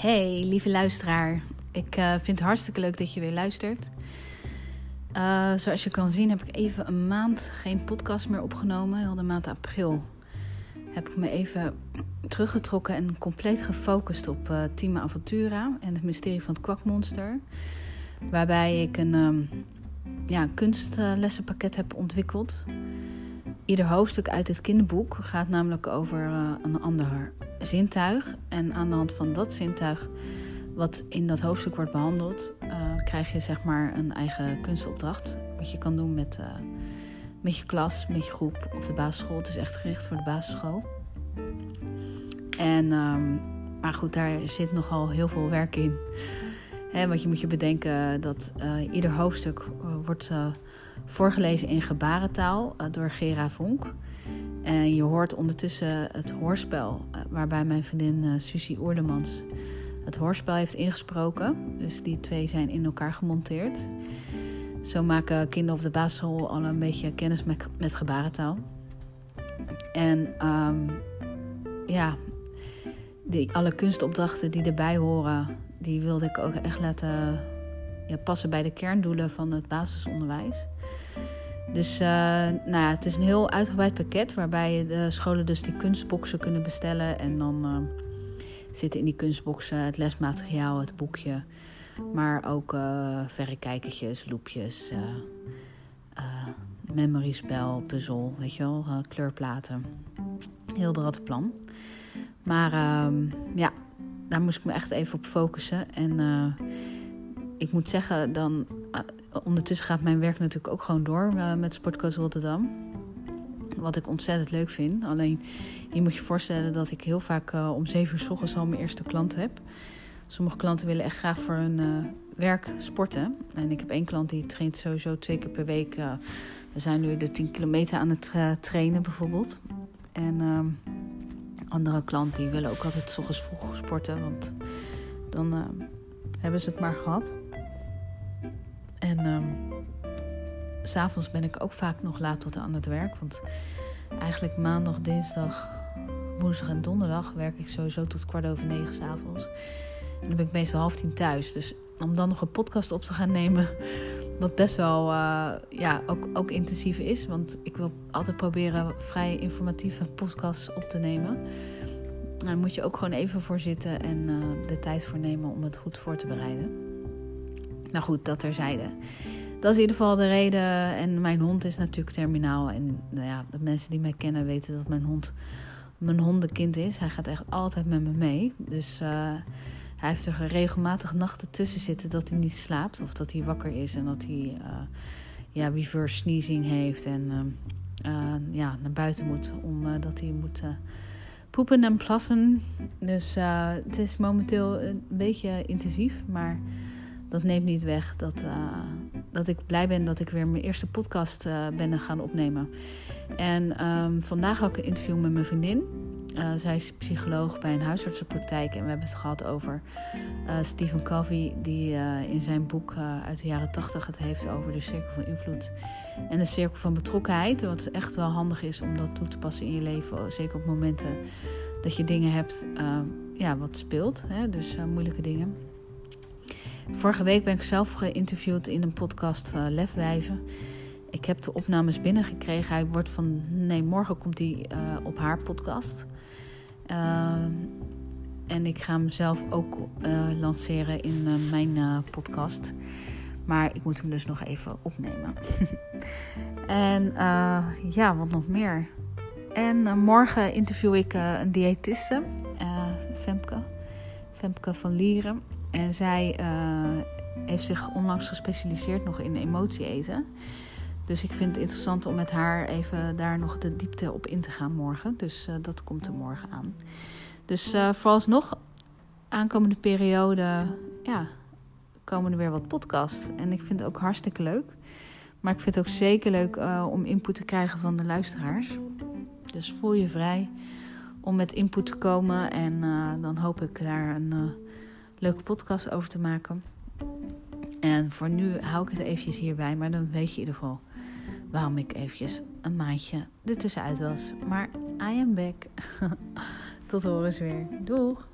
Hey, lieve luisteraar. Ik uh, vind het hartstikke leuk dat je weer luistert. Uh, zoals je kan zien heb ik even een maand geen podcast meer opgenomen. Heel de maand april heb ik me even teruggetrokken en compleet gefocust op uh, Team Aventura en het mysterie van het kwakmonster. Waarbij ik een um, ja, kunstlessenpakket heb ontwikkeld. Ieder hoofdstuk uit het kinderboek gaat namelijk over een ander zintuig. En aan de hand van dat zintuig, wat in dat hoofdstuk wordt behandeld, uh, krijg je zeg maar een eigen kunstopdracht. Wat je kan doen met, uh, met je klas, met je groep op de basisschool. Het is echt gericht voor de basisschool. En, um, maar goed, daar zit nogal heel veel werk in. Want je moet je bedenken dat ieder hoofdstuk wordt voorgelezen in gebarentaal door Gera Vonk. En je hoort ondertussen het hoorspel, eh, waarbij mijn vriendin uh, Susie Oerlemans het hoorspel heeft ingesproken. Dus die twee zijn in elkaar gemonteerd. Zo maken kinderen op de basisschool al een beetje kennis met, gebarentaal. En um, ja, die, alle kunstopdrachten die erbij horen, die wilde ik ook echt laten ja, passen bij de kerndoelen van het basisonderwijs. Dus uh, nou ja, het is een heel uitgebreid pakket waarbij de scholen dus die kunstboxen kunnen bestellen. En dan uh, zitten in die kunstboxen het lesmateriaal, het boekje. Maar ook uh, verrekijkertjes, loepjes, memoryspel, puzzel, weet je wel, kleurplaten. Heel de rattenplan. Maar ehm, ja, daar moest ik me echt even op focussen. En ik moet zeggen, dan ondertussen gaat mijn werk natuurlijk ook gewoon door uh, met Sportcoach Rotterdam. Wat ik ontzettend leuk vind. Alleen je moet je voorstellen dat ik heel vaak uh, om 7 uur s ochtends al mijn eerste klant heb. Sommige klanten willen echt graag voor hun werk sporten. En ik heb één klant die traint sowieso twee keer per week. we zijn nu de 10 kilometer aan het trainen bijvoorbeeld. En ehm, andere klanten die willen ook altijd s ochtends vroeg sporten. Want dan hebben ze het maar gehad. En um, s'avonds ben ik ook vaak nog laat tot aan het werk. Want eigenlijk maandag, dinsdag, woensdag en donderdag werk ik sowieso tot kwart over negen s'avonds. En dan ben ik meestal half tien thuis. Dus om dan nog een podcast op te gaan nemen, wat best wel uh, ja, ook, ook intensief is. Want ik wil altijd proberen vrij informatieve podcasts op te nemen. Daar moet je ook gewoon even voor zitten en uh, de tijd voor nemen om het goed voor te bereiden. Nou goed, dat terzijde. Dat is in ieder geval de reden. En mijn hond is natuurlijk terminaal. En nou ja, de mensen die mij kennen weten dat mijn hond mijn hondenkind is. Hij gaat echt altijd met me mee. Dus uh, hij heeft er regelmatig nachten tussen zitten dat hij niet slaapt. Of dat hij wakker is en dat hij uh, ja, reverse sneezing heeft. En uh, ja, naar buiten moet omdat hij moet poepen en plassen. Dus het is momenteel een beetje intensief. Maar dat neemt niet weg dat, uh, dat ik blij ben dat ik weer mijn eerste podcast uh, ben gaan opnemen. En um, vandaag had ik een interview met mijn vriendin. Uh, zij is psycholoog bij een huisartsenpraktijk en we hebben het gehad over Stephen Covey, die in zijn boek uit de jaren 80 het heeft over de cirkel van invloed en de cirkel van betrokkenheid. Wat echt wel handig is om dat toe te passen in je leven, zeker op momenten dat je dingen hebt ja, wat speelt, hè, dus moeilijke dingen. Vorige week ben ik zelf geïnterviewd in een podcast uh, Lefwijven. Ik heb de opnames binnengekregen. Hij wordt van. Nee, morgen komt hij uh, op haar podcast. Uh, en ik ga hem zelf ook lanceren in mijn podcast. Maar ik moet hem dus nog even opnemen. en ja, wat nog meer. En morgen interview ik een diëtiste, Femke. Femke van Lieren. En zij uh, heeft zich onlangs gespecialiseerd nog in emotie eten. Dus ik vind het interessant om met haar even daar nog de diepte op in te gaan morgen. Dus uh, dat komt er morgen aan. Dus uh, vooralsnog, aankomende periode, ja, komen er weer wat podcasts. En ik vind het ook hartstikke leuk. Maar ik vind het ook zeker leuk om input te krijgen van de luisteraars. Dus voel je vrij om met input te komen. En dan hoop ik daar een leuke podcast over te maken. En voor nu hou ik het eventjes hierbij, maar dan weet je in ieder geval waarom ik eventjes een maandje ertussenuit was. Maar I am back. Tot horens weer. Doeg!